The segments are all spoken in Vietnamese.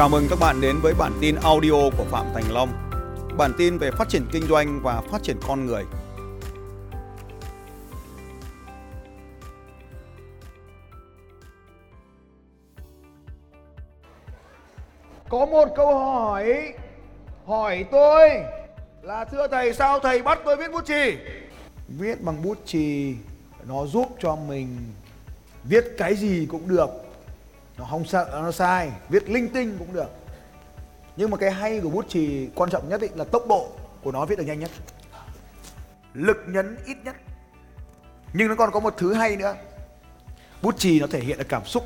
Chào mừng các bạn đến với bản tin audio của Phạm Thành Long. Bản tin về phát triển kinh doanh và phát triển con người. Có một câu hỏi hỏi tôi là thưa thầy sao thầy bắt tôi viết bút chì? Viết bằng bút chì nó giúp cho mình viết cái gì cũng được. Nó không sợ nó sai, viết linh tinh cũng được. Nhưng mà cái hay của bút chì quan trọng nhất ý là tốc độ của nó viết được nhanh nhất. Lực nhấn ít nhất. Nhưng nó còn có một thứ hay nữa. Bút chì nó thể hiện được cảm xúc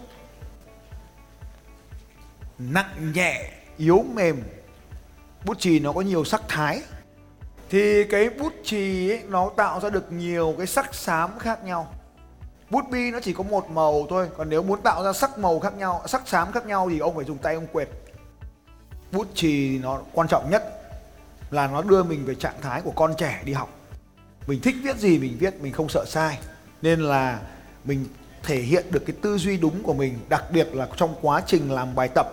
nặng nhẹ yếu mềm bút chì nó có nhiều sắc thái thì cái bút chì ấy, nó tạo ra được nhiều cái sắc xám khác nhau bút bi nó chỉ có một màu thôi. Còn nếu muốn tạo ra sắc màu khác nhau, sắc xám khác nhau thì ông phải dùng tay ông quệt. Bút chì thì nó quan trọng nhất là nó đưa mình về trạng thái của con trẻ đi học. Mình thích viết gì mình viết, mình không sợ sai. Nên là mình thể hiện được cái tư duy đúng của mình, đặc biệt là trong quá trình làm bài tập.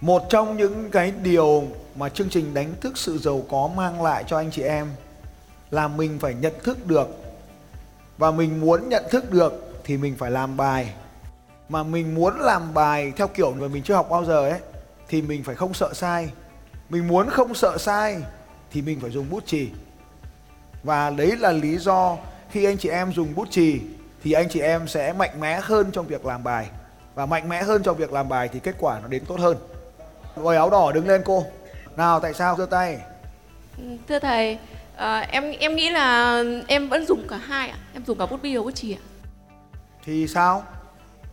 Một trong những cái điều mà chương trình đánh thức sự giàu có mang lại cho anh chị em là mình phải nhận thức được và mình muốn nhận thức được thì mình phải làm bài. Mà mình muốn làm bài theo kiểu mà mình chưa học bao giờ ấy, thì mình phải không sợ sai. Mình muốn không sợ sai thì mình phải dùng bút chì. Và đấy là lý do khi anh chị em dùng bút chì thì anh chị em sẽ mạnh mẽ hơn trong việc làm bài. Và mạnh mẽ hơn trong việc làm bài thì kết quả nó đến tốt hơn. Người áo đỏ đứng lên cô. Nào, tại sao giơ tay? Thưa thầy, à, em em nghĩ là em vẫn dùng cả hai ạ. Em dùng cả bút bi và bút chì ạ. Thì sao?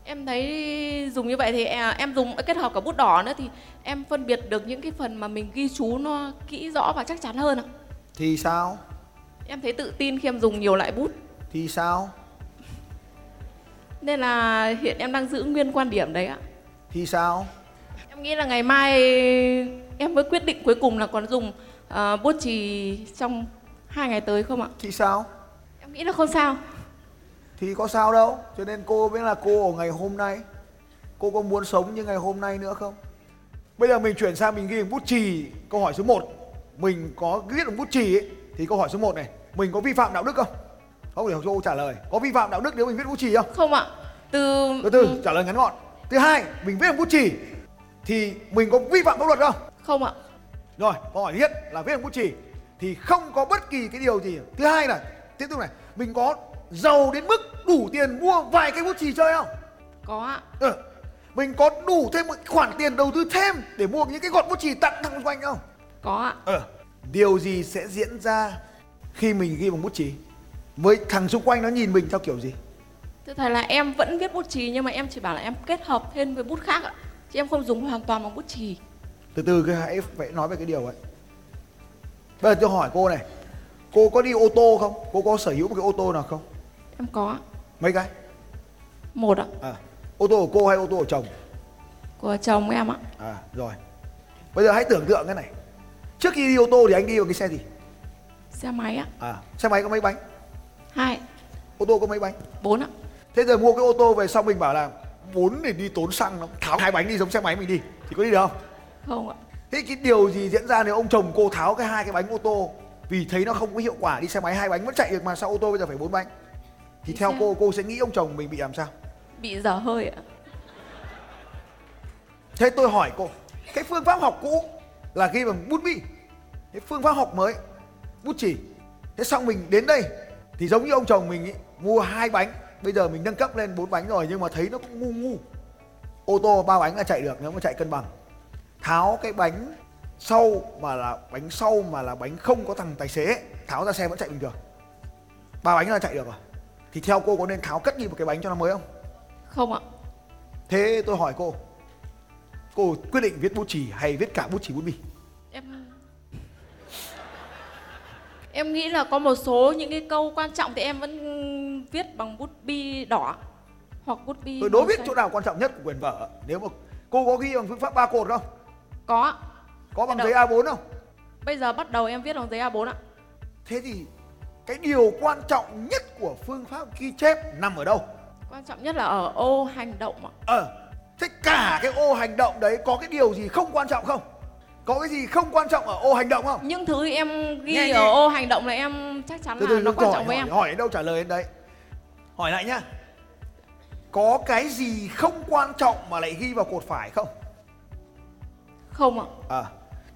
Em thấy dùng như vậy thì à, em dùng kết hợp cả bút đỏ nữa thì em phân biệt được những cái phần mà mình ghi chú nó kỹ rõ và chắc chắn hơn ạ. Thì sao? Em thấy tự tin khi em dùng nhiều loại bút. Thì sao? Nên là hiện em đang giữ nguyên quan điểm đấy ạ. Thì sao? Em nghĩ là ngày mai em mới quyết định cuối cùng là còn dùng uh, bút chì trong hai ngày tới không ạ? Thì sao? Em nghĩ là không sao. Thì có sao đâu. Cho nên cô mới là cô ở ngày hôm nay. Cô có muốn sống như ngày hôm nay nữa không? Bây giờ mình chuyển sang mình ghi bút chì câu hỏi số 1. Mình có viết bằng bút chì ấy, thì câu hỏi số 1 này, mình có vi phạm đạo đức không? Không để cô trả lời. Có vi phạm đạo đức nếu mình viết bút chì không? Không ạ. Từ từ từ trả lời ngắn gọn. Thứ hai, mình viết bằng bút chì thì mình có vi phạm pháp luật không? Không ạ. Rồi, câu hỏi nhất là viết bằng bút chì thì không có bất kỳ cái điều gì. Thứ hai là tiếp tục này, mình có giàu đến mức đủ tiền mua vài cái bút chì chơi không? Có ạ. Ừ. Mình có đủ thêm một khoản tiền đầu tư thêm để mua những cái gọt bút chì tặng thằng xung quanh không? Có ạ. Ừ. Điều gì sẽ diễn ra khi mình ghi bằng bút chì? Với thằng xung quanh nó nhìn mình theo kiểu gì? Thưa thầy là em vẫn viết bút chì nhưng mà em chỉ bảo là em kết hợp thêm với bút khác ạ chứ em không dùng hoàn toàn bằng bút chì từ từ cái hãy phải nói về cái điều ấy. Bây giờ tôi hỏi cô này cô có đi ô tô không? Cô có sở hữu một cái ô tô nào không? Em có mấy cái? Một ạ. À, ô tô của cô hay ô tô của chồng? Của chồng em ạ. À rồi. Bây giờ hãy tưởng tượng cái này. Trước khi đi ô tô thì anh đi bằng cái xe gì? Xe máy ạ. À xe máy có mấy bánh? Hai. Ô tô có mấy bánh? Bốn ạ. Thế giờ mua cái ô tô về xong mình bảo là bốn để đi tốn xăng nó tháo hai bánh đi giống xe máy mình đi. Thì có đi được không không ạ. Thế cái điều gì diễn ra nếu ông chồng cô tháo cái hai cái bánh ô tô? Vì thấy nó không có hiệu quả đi xe máy hai bánh vẫn chạy được mà sao ô tô bây giờ phải bốn bánh? Thì Đi theo xe. cô cô sẽ nghĩ ông chồng mình bị làm sao? Bị dở hơi ạ. Thế tôi hỏi cô cái phương pháp học cũ là ghi bằng bút bi cái phương pháp học mới bút chỉ thế xong mình đến đây thì giống như ông chồng mình ý, mua hai bánh. Bây giờ mình nâng cấp lên bốn bánh rồi nhưng mà thấy nó cũng ngu ngu. Ô tô ba bánh là chạy được nếu mà chạy cân bằng tháo cái bánh sau mà là bánh sau mà là bánh không có thằng tài xế tháo ra xe vẫn chạy bình thường. Ba bánh là chạy được rồi. Thì theo cô có nên tháo cất đi một cái bánh cho nó mới không? Không ạ. Thế tôi hỏi cô cô quyết định viết bút chì hay viết cả bút chì bút bi em em nghĩ là có một số những cái câu quan trọng thì em vẫn viết bằng bút bi đỏ hoặc bút bi tôi đố biết chỗ nào quan trọng nhất của quyển vở. Nếu mà cô có ghi bằng phương pháp ba cột không có. Có bằng giấy đầu- A4 không? Bây giờ bắt đầu em viết bằng giấy A4 ạ. Thế thì cái điều quan trọng nhất của phương pháp ghi chép nằm ở đâu? Quan trọng nhất là ở ô hành động ạ. Ờ thế cả cái ô hành động đấy có cái điều gì không quan trọng không? Có cái gì không quan trọng ở ô hành động không? Những thứ em ghi Nghe ở nhé. ô hành động là em chắc chắn từ là từ nó từ quan hỏi, trọng với hỏi, em hỏi đến đâu trả lời đến đấy. Hỏi lại nhá. Có cái gì không quan trọng mà lại ghi vào cột phải không không ạ. À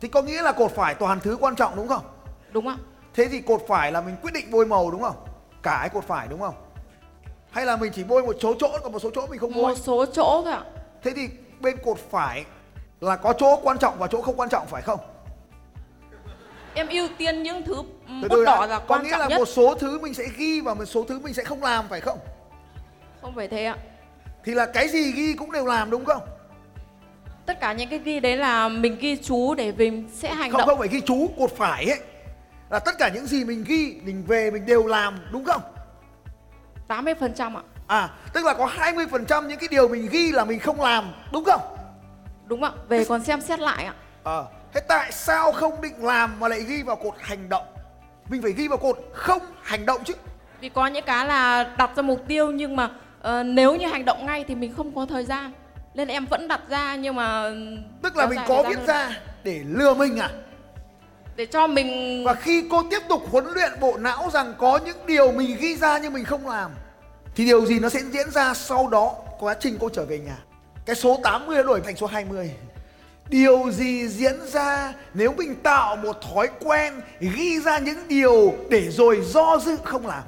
thì có nghĩa là cột phải toàn thứ quan trọng đúng không? Đúng ạ. Thế thì cột phải là mình quyết định bôi màu đúng không? Cả cái cột phải đúng không? Hay là mình chỉ bôi một số chỗ còn một số chỗ mình không bôi? Một số chỗ thôi ạ. Thế thì bên cột phải là có chỗ quan trọng và chỗ không quan trọng phải không? Em ưu tiên những thứ Từ bút đỏ là có quan nghĩa trọng là nhất. một số thứ mình sẽ ghi và một số thứ mình sẽ không làm phải không? Không phải thế ạ. Thì là cái gì ghi cũng đều làm đúng không tất cả những cái ghi đấy là mình ghi chú để mình sẽ hành không động. không phải ghi chú cột phải ấy. Là tất cả những gì mình ghi mình về mình đều làm đúng không? 80 phần trăm ạ. À tức là có 20% những cái điều mình ghi là mình không làm đúng không? Đúng ạ về còn xem xét lại ạ. Ờ thế tại sao không định làm mà lại ghi vào cột hành động? Mình phải ghi vào cột không hành động chứ. Vì có những cái là đặt ra mục tiêu nhưng mà ờ, nếu như hành động ngay thì mình không có thời gian nên em vẫn đặt ra nhưng mà tức là mình có viết hơn. ra để lừa mình à? Để cho mình và khi cô tiếp tục huấn luyện bộ não rằng có những điều mình ghi ra nhưng mình không làm thì điều gì nó sẽ diễn ra sau đó quá trình cô trở về nhà? Cái số 80 nó đổi thành số 20 điều gì diễn ra nếu mình tạo một thói quen ghi ra những điều để rồi do dự không làm?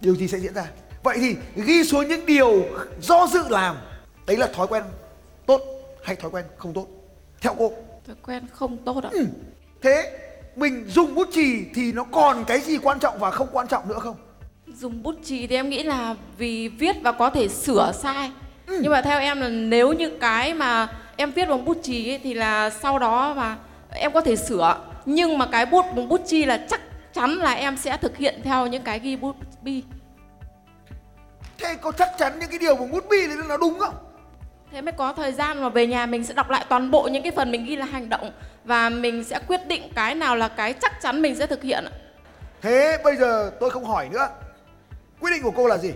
Điều gì sẽ diễn ra? Vậy thì ghi xuống những điều do dự làm đấy là thói quen tốt hay thói quen không tốt theo cô thói quen không tốt ạ Ừ. Thế mình dùng bút chì thì nó còn cái gì quan trọng và không quan trọng nữa không? dùng bút chì thì em nghĩ là vì viết và có thể sửa sai Ừ. nhưng mà theo em là nếu như cái mà em viết bằng bút chì ấy, thì là sau đó và em có thể sửa nhưng mà cái bút bằng bút chì là chắc chắn là em sẽ thực hiện theo những cái ghi bút bi Thế có chắc chắn những cái điều bằng bút bi thì nó đúng không? Thế mới có thời gian mà về nhà mình sẽ đọc lại toàn bộ những cái phần mình ghi là hành động và mình sẽ quyết định cái nào là cái chắc chắn mình sẽ thực hiện ạ. Thế bây giờ tôi không hỏi nữa. Quyết định của cô là gì?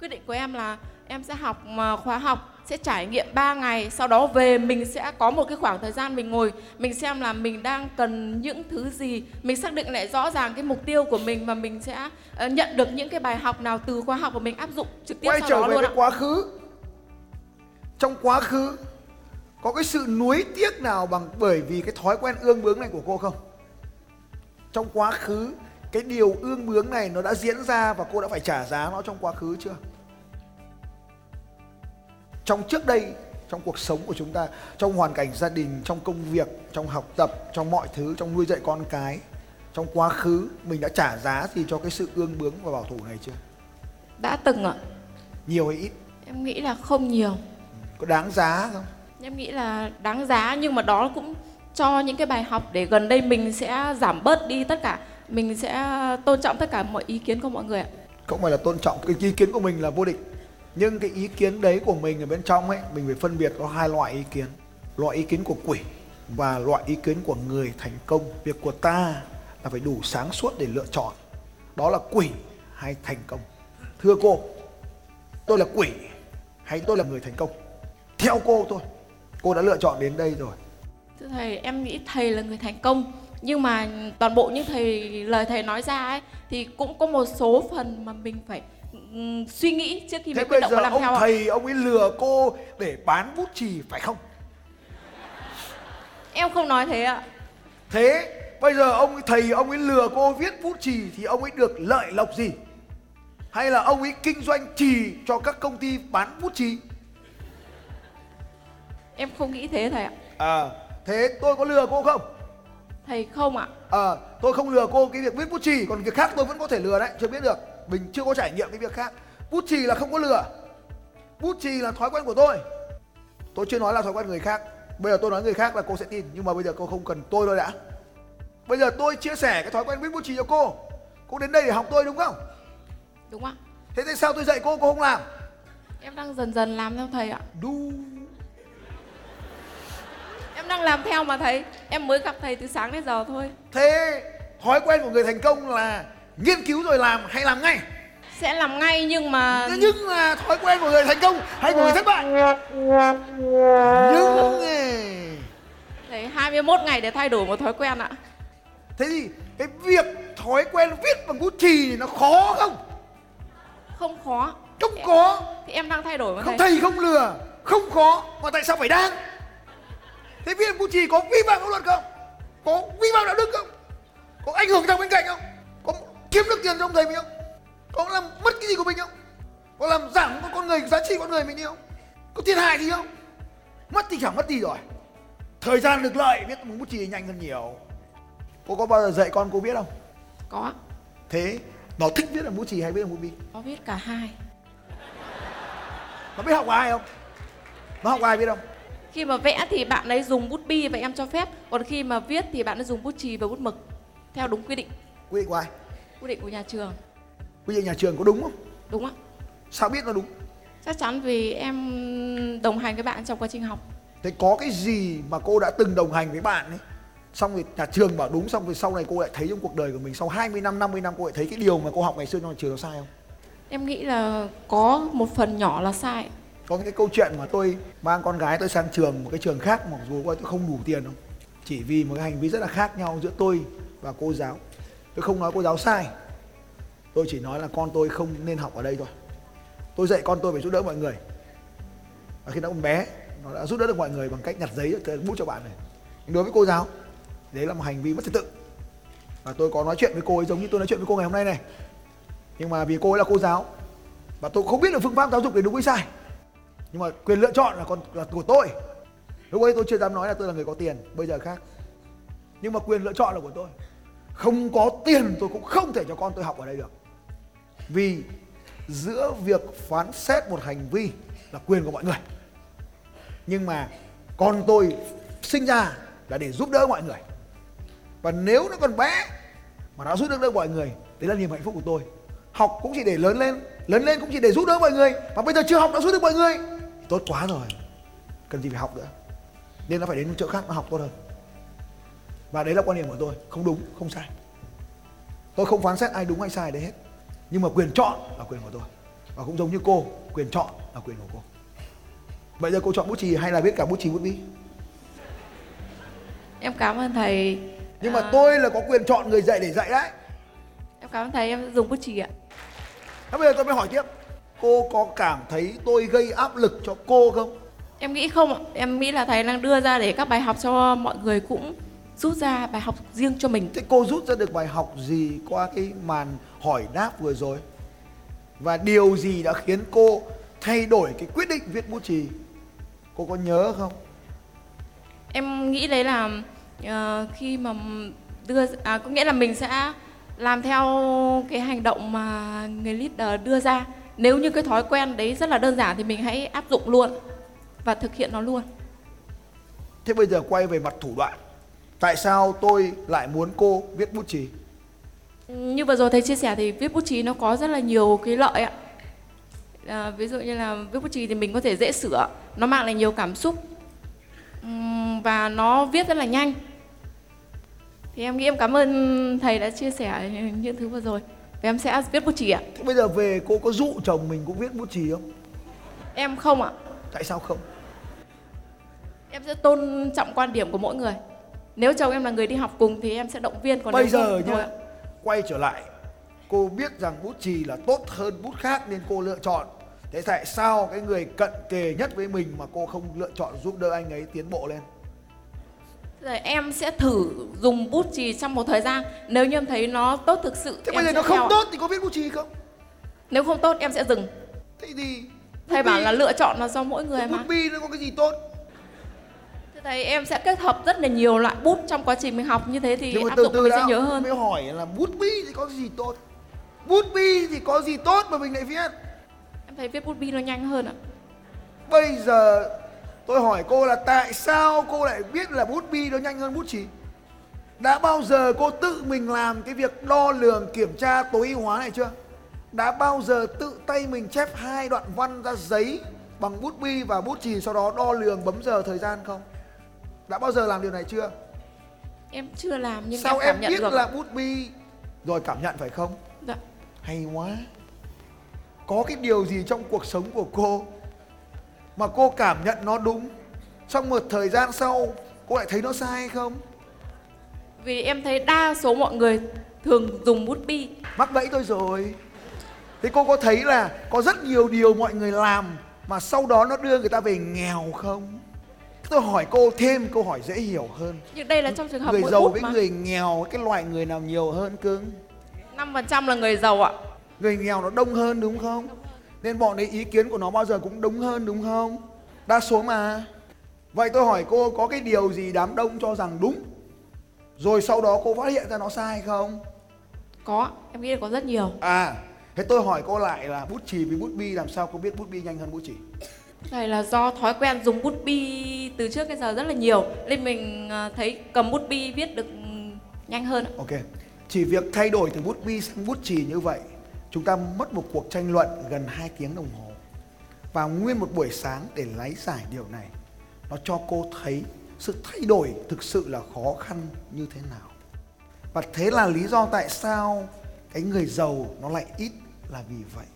quyết định của em là em sẽ học mà khóa học sẽ trải nghiệm 3 ngày sau đó về mình sẽ có một cái khoảng thời gian mình ngồi mình xem là mình đang cần những thứ gì mình xác định lại rõ ràng cái mục tiêu của mình và mình sẽ ờ, nhận được những cái bài học nào từ khóa học của mình áp dụng trực tiếp Quay sau trở đó về luôn với ạ quá khứ. Trong quá khứ có cái sự nuối tiếc nào bằng bởi vì cái thói quen ương bướng này của cô không? Trong quá khứ cái điều ương bướng này nó đã diễn ra và cô đã phải trả giá nó trong quá khứ chưa? Trong trước đây trong cuộc sống của chúng ta, trong hoàn cảnh gia đình, trong công việc, trong học tập, trong mọi thứ, trong nuôi dạy con cái, trong quá khứ mình đã trả giá gì cho cái sự ương bướng và bảo thủ này chưa? đã từng ạ Nhiều hay ít? em nghĩ là không nhiều Có đáng giá không? em nghĩ là đáng giá nhưng mà đó cũng cho những cái bài học để gần đây mình sẽ giảm bớt đi tất cả. Mình sẽ tôn trọng tất cả mọi ý kiến của mọi người ạ. Không phải là tôn trọng cái ý kiến của mình là vô địch nhưng cái ý kiến đấy của mình ở bên trong ấy mình phải phân biệt có hai loại ý kiến. Loại ý kiến của quỷ và loại ý kiến của người thành công. Việc của ta là phải đủ sáng suốt để lựa chọn. Đó là quỷ hay thành công. Thưa cô tôi là quỷ hay tôi là người thành công theo cô thôi cô đã lựa chọn đến đây rồi Thưa thầy, em nghĩ thầy là người thành công nhưng mà toàn bộ những thầy lời thầy nói ra ấy thì cũng có một số phần mà mình phải suy nghĩ trước khi thế mình quyết động làm ông theo thầy ông ấy lừa cô để bán bút chì phải không Em không nói thế ạ. Thế bây giờ ông thầy ông ấy lừa cô viết bút chì thì ông ấy được lợi lộc gì? Hay là ông ấy kinh doanh trì cho các công ty bán bút chì? Em không nghĩ thế thầy ạ. À, thế tôi có lừa cô không? Thầy không ạ. À, tôi không lừa cô cái việc viết bút chì, còn việc khác tôi vẫn có thể lừa đấy, chưa biết được. Mình chưa có trải nghiệm cái việc khác. Bút chì là không có lừa. Bút chì là thói quen của tôi. Tôi chưa nói là thói quen người khác. Bây giờ tôi nói người khác là cô sẽ tin, nhưng mà bây giờ cô không cần tôi thôi đã. Bây giờ tôi chia sẻ cái thói quen viết bút chì cho cô. Cô đến đây để học tôi đúng không? Đúng ạ. Thế thì sao tôi dạy cô cô không làm? Em đang dần dần làm theo thầy ạ. Đu. Em đang làm theo mà thầy. Em mới gặp thầy từ sáng đến giờ thôi. Thế thói quen của người thành công là nghiên cứu rồi làm hay làm ngay? sẽ làm ngay nhưng mà nhưng mà thói quen của người thành công hay của người thất bại nhưng Đấy, 21 ngày để thay đổi một thói quen ạ. thế thì cái việc thói quen viết bằng bút chì thì nó khó không Không khó. không có Thì em đang thay đổi mà không thầy. thầy không lừa không khó mà tại sao phải đang thế bằng bút chì có vi phạm pháp luật không? Có vi phạm đạo đức không? Có ảnh hưởng thằng bên cạnh không? Có kiếm được tiền cho ông thầy mình không? Có làm mất cái gì của mình không? Có làm giảm con con người giá trị con người mình đi không? Có thiệt hại gì không? Mất thì chẳng mất gì rồi. Thời gian được lợi viết bằng bút chì nhanh hơn nhiều. Cô có bao giờ dạy con cô viết không? Có. thế nó thích viết bằng bút chì hay viết bằng bút bi Có viết cả hai. nó biết học ai không? Nó học ai biết không Khi mà vẽ thì bạn ấy dùng bút bi và em cho phép. Còn khi mà viết thì bạn ấy dùng bút chì và bút mực. Theo đúng quy định. quy định của ai Quy định của nhà trường. quy định nhà trường có đúng không Đúng ạ. sao biết nó đúng Chắc chắn vì em đồng hành với bạn trong quá trình học. thế có cái gì mà cô đã từng đồng hành với bạn ấy xong rồi nhà trường bảo đúng xong rồi sau này cô lại thấy trong cuộc đời của mình sau 20 năm 50 năm cô lại thấy cái điều mà cô học ngày xưa trong trường nó sai không Em nghĩ là có một phần nhỏ là sai có những cái câu chuyện mà tôi mang con gái tôi sang trường, một cái trường khác, mặc dù tôi không đủ tiền không chỉ vì một cái hành vi rất là khác nhau giữa tôi và cô giáo. Tôi không nói cô giáo sai. Tôi chỉ nói là con tôi không nên học ở đây thôi. Tôi dạy con tôi phải giúp đỡ mọi người. Và khi nó còn bé, nó đã giúp đỡ được mọi người bằng cách nhặt giấy bút cho bạn này. Nhưng đối với cô giáo, đấy là một hành vi mất trật tự. Và tôi có nói chuyện với cô ấy giống như tôi nói chuyện với cô ngày hôm nay này. Nhưng mà vì cô ấy là cô giáo, và tôi không biết được phương pháp giáo dục để đúng hay sai nhưng mà quyền lựa chọn là con, là của tôi. Lúc ấy tôi chưa dám nói là tôi là người có tiền, bây giờ khác. Nhưng mà quyền lựa chọn là của tôi. Không có tiền tôi cũng không thể cho con tôi học ở đây được. Vì giữa việc phán xét một hành vi là quyền của mọi người. Nhưng mà con tôi sinh ra là để giúp đỡ mọi người. Và nếu nó còn bé mà nó giúp đỡ mọi người, đấy là niềm hạnh phúc của tôi. Học cũng chỉ để lớn lên lớn lên cũng chỉ để giúp đỡ mọi người. Mà bây giờ chưa học đã giúp được mọi người tốt quá rồi. Cần gì phải học nữa. Nên nó phải đến chỗ khác nó học tốt hơn. Và đấy là quan điểm của tôi. Không đúng không sai. Tôi không phán xét ai đúng hay sai đấy hết. Nhưng mà quyền chọn là quyền của tôi. Và cũng giống như cô quyền chọn là quyền của cô. Vậy giờ cô chọn bút chì hay là viết cả bút chì bút bi Em cảm ơn thầy. nhưng mà À, tôi là có quyền chọn người dạy để dạy đấy. Em cảm ơn thầy em dùng bút chì ạ. Thế bây giờ tôi mới hỏi tiếp Cô có cảm thấy tôi gây áp lực cho cô không? Em nghĩ không ạ. Em nghĩ là thầy đang đưa ra để các bài học cho mọi người cũng rút ra bài học riêng cho mình. Thế cô rút ra được bài học gì qua cái màn hỏi đáp vừa rồi? Và điều gì đã khiến cô thay đổi cái quyết định viết bút chì? Cô có nhớ không? Em nghĩ đấy là ờ, khi mà đưa à, có nghĩa là mình sẽ làm theo cái hành động mà người leader đưa ra. Nếu như cái thói quen đấy rất là đơn giản thì mình hãy áp dụng luôn và thực hiện nó luôn. Thế bây giờ quay về mặt thủ đoạn Tại sao tôi lại muốn cô viết bút chì? Như vừa rồi thầy chia sẻ thì viết bút chì nó có rất là nhiều cái lợi ạ. À, ví dụ như là viết bút chì thì mình có thể dễ sửa, nó mang lại nhiều cảm xúc và nó viết rất là nhanh. Thì em nghĩ em cảm ơn thầy đã chia sẻ những thứ vừa rồi. Em sẽ viết bút chì ạ. Thế bây giờ về cô có dụ chồng mình cũng viết bút chì không? Em không ạ. Tại sao không? Em sẽ tôn trọng quan điểm của mỗi người. Nếu chồng em là người đi học cùng thì em sẽ động viên còn Bây giờ không, nhá. Quay trở lại Cô biết rằng bút chì là tốt hơn bút khác nên cô lựa chọn Thế tại sao cái người cận kề nhất với mình mà cô không lựa chọn giúp đỡ anh ấy tiến bộ lên Rồi em sẽ thử dùng bút chì trong một thời gian. Nếu như em thấy nó tốt thực sự Thế bây giờ nó không theo. tốt thì có viết bút chì không? Nếu không tốt em sẽ dừng. Thế thì Thầy bút bảo là lựa chọn là do mỗi người bút mà. bi nó có cái gì tốt? Thế thầy em sẽ kết hợp rất là nhiều loại bút trong quá trình mình học. Như thế thì Nhưng áp từ dụng từ mình sẽ nhớ hơn. mới hỏi là bút bi thì có gì tốt? Bút bi thì có gì tốt mà mình lại viết? Em thấy viết bút bi nó nhanh hơn ạ. Bây giờ tôi hỏi cô là tại sao cô lại biết là bút bi nó nhanh hơn bút chì? Đã bao giờ cô tự mình làm cái việc đo lường kiểm tra tối ưu hóa này chưa? Đã bao giờ tự tay mình chép hai đoạn văn ra giấy bằng bút bi và bút chì sau đó đo lường bấm giờ thời gian không? Đã bao giờ làm điều này chưa? Em chưa làm nhưng sao em cảm em nhận biết được là bút bi rồi cảm nhận phải không? Dạ. Hay quá. có cái điều gì trong cuộc sống của cô mà cô cảm nhận nó đúng. Xong một thời gian sau cô lại thấy nó sai hay không? Vì em thấy đa số mọi người thường dùng bút bi. Mắc bẫy tôi rồi. Thế cô có thấy là có rất nhiều điều mọi người làm mà sau đó nó đưa người ta về nghèo không? Tôi hỏi cô thêm câu hỏi dễ hiểu hơn. Nhưng đây là trong trường hợp người giàu với mà. người nghèo cái loại người nào nhiều hơn cưng? Năm phần trăm là người giàu ạ. Người nghèo nó đông hơn đúng không nên bọn ấy ý kiến của nó bao giờ cũng đúng hơn đúng không? Đa số mà. Vậy tôi hỏi cô có cái điều gì đám đông cho rằng đúng? Rồi sau đó cô phát hiện ra nó sai không? Có em nghĩ là có rất nhiều. À thế tôi hỏi cô lại là bút chì với bút bi làm sao cô biết bút bi nhanh hơn bút chì? Này là do thói quen dùng bút bi từ trước đến giờ rất là nhiều Nên mình ờ, thấy cầm bút bi viết được nhanh hơn ok chỉ việc thay đổi từ bút bi sang bút chì như vậy chúng ta mất một cuộc tranh luận gần 2 tiếng đồng hồ. Và nguyên một buổi sáng để lấy giải điều này, nó cho cô thấy sự thay đổi thực sự là khó khăn như thế nào. Và thế là lý do tại sao cái người giàu nó lại ít là vì vậy.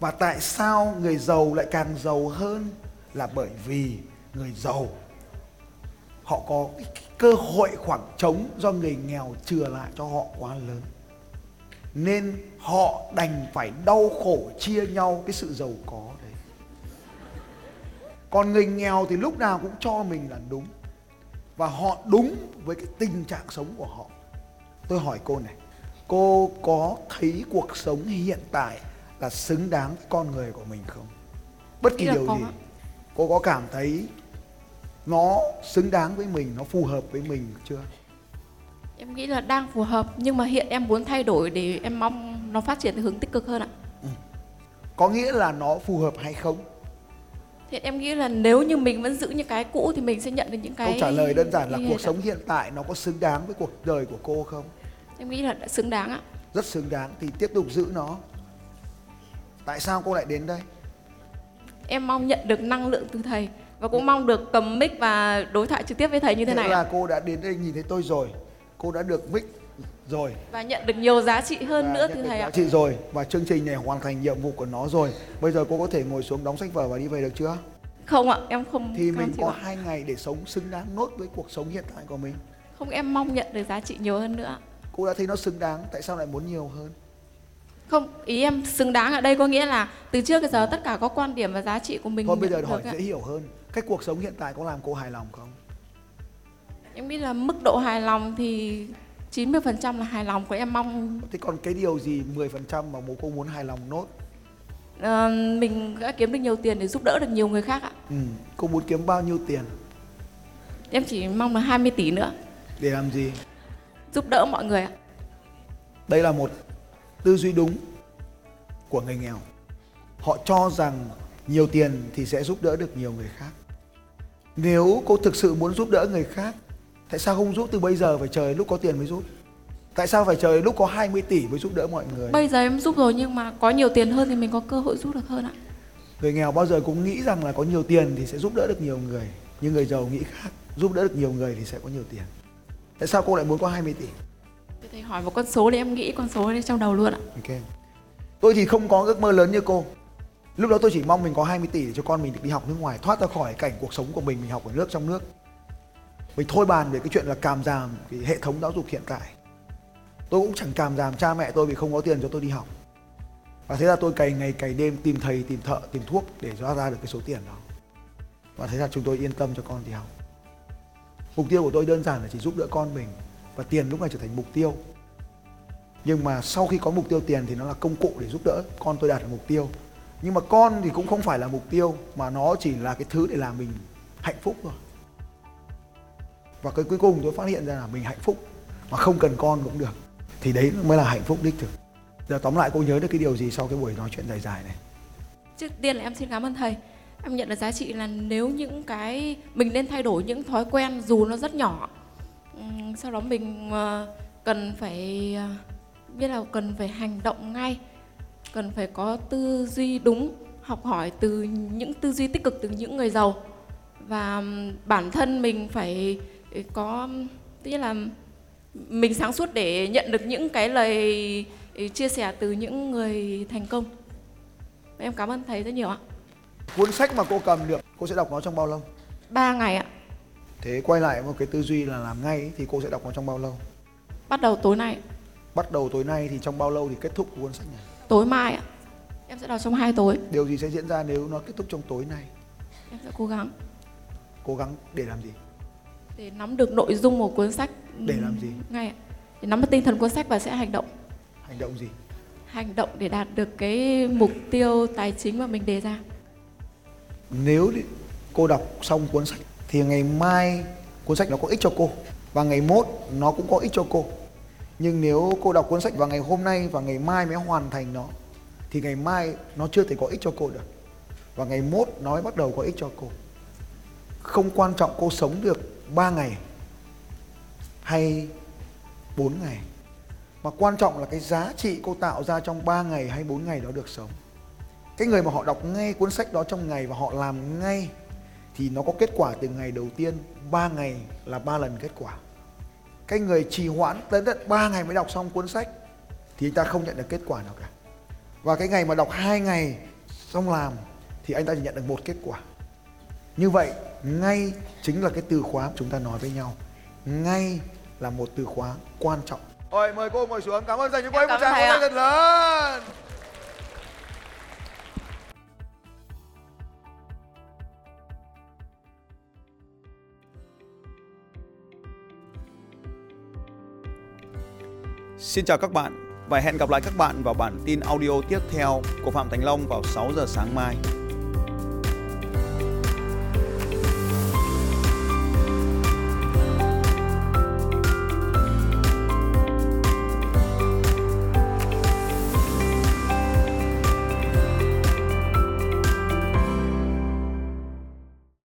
Và tại sao người giàu lại càng giàu hơn là bởi vì người giàu, họ có cái cơ hội khoảng trống do người nghèo chừa lại cho họ quá lớn nên họ đành phải đau khổ chia nhau cái sự giàu có đấy. Còn người nghèo thì lúc nào cũng cho mình là đúng và họ đúng với cái tình trạng sống của họ. Tôi hỏi cô này cô có thấy cuộc sống hiện tại là xứng đáng với con người của mình không? Bất kỳ điều gì. cô có cảm thấy nó xứng đáng với mình nó phù hợp với mình chưa Em nghĩ là đang phù hợp nhưng mà hiện em muốn thay đổi để em mong nó phát triển hướng tích cực hơn ạ. Có nghĩa là nó phù hợp hay không? Thì em nghĩ là nếu như mình vẫn giữ những cái cũ thì mình sẽ nhận được những cái câu trả lời đơn giản là cuộc sống hiện tại nó có xứng đáng với cuộc đời của cô không? Em nghĩ là đã xứng đáng ạ. Rất xứng đáng. Thì tiếp tục giữ nó. Tại sao cô lại đến đây? Em mong nhận được năng lượng từ thầy Và cũng mong được cầm mic và đối thoại trực tiếp với thầy như thế Nghĩa này là cô đã đến đây nhìn thấy tôi rồi cô đã được mic rồi. Và nhận được nhiều giá trị hơn và nữa được thầy giá ạ. trị rồi. Và chương trình này hoàn thành nhiệm vụ của nó rồi. Bây giờ cô có thể ngồi xuống đóng sách vở và đi về được chưa? Không ạ, em không thì mình có hai ngày để sống xứng đáng nốt với cuộc sống hiện tại của mình. Không em mong nhận được giá trị nhiều hơn nữa cô đã thấy nó xứng đáng tại sao lại muốn nhiều hơn? Không, ý em xứng đáng ở đây có nghĩa là từ trước đến giờ tất cả có quan điểm và giá trị của mình thôi bây giờ nhận hỏi được ạ. dễ hiểu hơn. Cái cuộc sống hiện tại có làm cô hài lòng không Em nghĩ là mức độ hài lòng thì 90% là hài lòng của em mong thế còn cái điều gì 10% mà bố cô muốn hài lòng nốt ờ, mình đã kiếm được nhiều tiền để giúp đỡ được nhiều người khác ạ. ừ. cô muốn kiếm bao nhiêu tiền Em chỉ mong là 20 tỷ nữa để làm gì giúp đỡ mọi người ạ. đây là một tư duy đúng của người nghèo họ cho rằng nhiều tiền thì sẽ giúp đỡ được nhiều người khác nếu cô thực sự muốn giúp đỡ người khác tại sao không giúp từ bây giờ phải chờ lúc có tiền mới giúp tại sao phải chờ lúc có 20 tỷ mới giúp đỡ mọi người Bây giờ em giúp rồi nhưng mà có nhiều tiền hơn thì mình có cơ hội giúp được hơn ạ. người nghèo bao giờ cũng nghĩ rằng là có nhiều tiền thì sẽ giúp đỡ được nhiều người nhưng người giàu nghĩ khác giúp đỡ được nhiều người thì sẽ có nhiều tiền tại sao cô lại muốn có 20 tỷ Thầy hỏi một con số thì em nghĩ con số đấy trong đầu luôn ạ. Ok. Tôi thì không có ước mơ lớn như cô. Lúc đó tôi chỉ mong mình có 20 tỷ để cho con mình được đi học nước ngoài, thoát ra khỏi cảnh cuộc sống của mình, mình học ở nước trong nước. Mình thôi bàn về cái chuyện là càm giảm cái hệ thống giáo dục hiện tại. Tôi cũng chẳng càm giảm cha mẹ tôi vì không có tiền cho tôi đi học. Và thế là tôi cày ngày cày đêm tìm thầy, tìm thợ, tìm thuốc để ra ra được cái số tiền đó. Và thế là chúng tôi yên tâm cho con đi học. Mục tiêu của tôi đơn giản là chỉ giúp đỡ con mình và tiền lúc này trở thành mục tiêu nhưng mà sau khi có mục tiêu tiền thì nó là công cụ để giúp đỡ con tôi đạt được mục tiêu nhưng mà con thì cũng không phải là mục tiêu mà nó chỉ là cái thứ để làm mình hạnh phúc thôi và cái cuối cùng tôi phát hiện ra là mình hạnh phúc mà không cần con cũng được thì đấy mới là hạnh phúc đích thực giờ tóm lại cô nhớ được cái điều gì sau cái buổi nói chuyện dài dài này Trước tiên là em xin cảm ơn thầy. Em nhận được giá trị là nếu những cái mình nên thay đổi những thói quen dù nó rất nhỏ. Sau đó mình ờ, cần phải ờ, biết là cần phải hành động ngay, cần phải có tư duy đúng, học hỏi từ những tư duy tích cực từ những người giàu và bản thân mình phải có tức là mình sáng suốt để nhận được những cái lời chia sẻ từ những người thành công Em cảm ơn thầy rất nhiều ạ. Cuốn sách mà cô cầm được, cô sẽ đọc nó trong bao lâu? 3 ngày ạ. Thế quay lại một cái tư duy là làm ngay thì cô sẽ đọc nó trong bao lâu? Bắt đầu tối nay, Bắt đầu tối nay thì trong bao lâu thì kết thúc cuốn sách này? tối mai ạ. Em sẽ đọc trong 2 tối. Điều gì sẽ diễn ra nếu nó kết thúc trong tối nay? Em sẽ cố gắng Cố gắng để làm gì? Để nắm được nội dung của cuốn sách Để làm gì? ngay ạ. Để nắm được tinh thần cuốn sách và sẽ hành động. Hành động gì? Hành động để đạt được cái mục tiêu tài chính mà mình đề ra. Nếu cô đọc xong cuốn sách thì ngày mai cuốn sách nó có ích cho cô và ngày mốt nó cũng có ích cho cô. Nhưng nếu cô đọc cuốn sách vào ngày hôm nay và ngày mai mới hoàn thành nó thì ngày mai nó chưa thể có ích cho cô được. Và ngày mốt nó mới bắt đầu có ích cho cô. Không quan trọng cô sống được 3 ngày hay 4 ngày. Mà quan trọng là cái giá trị cô tạo ra trong 3 ngày hay 4 ngày đó được sống. Cái người mà họ đọc ngay cuốn sách đó trong ngày và họ làm ngay thì nó có kết quả từ ngày đầu tiên 3 ngày là 3 lần kết quả. Cái người trì hoãn tới tận 3 ngày mới đọc xong cuốn sách thì anh ta không nhận được kết quả nào cả. Và cái ngày mà đọc 2 ngày xong làm thì anh ta chỉ nhận được một kết quả. Như vậy ngay chính là cái từ khóa chúng ta nói với nhau. Ngay là một từ khóa quan trọng. Ôi mời cô ngồi xuống. Cảm ơn dành cho cô ấy Em một tràng tay thật lớn. Xin chào các bạn và hẹn gặp lại các bạn vào bản tin audio tiếp theo của Phạm Thành Long vào 6 giờ sáng mai.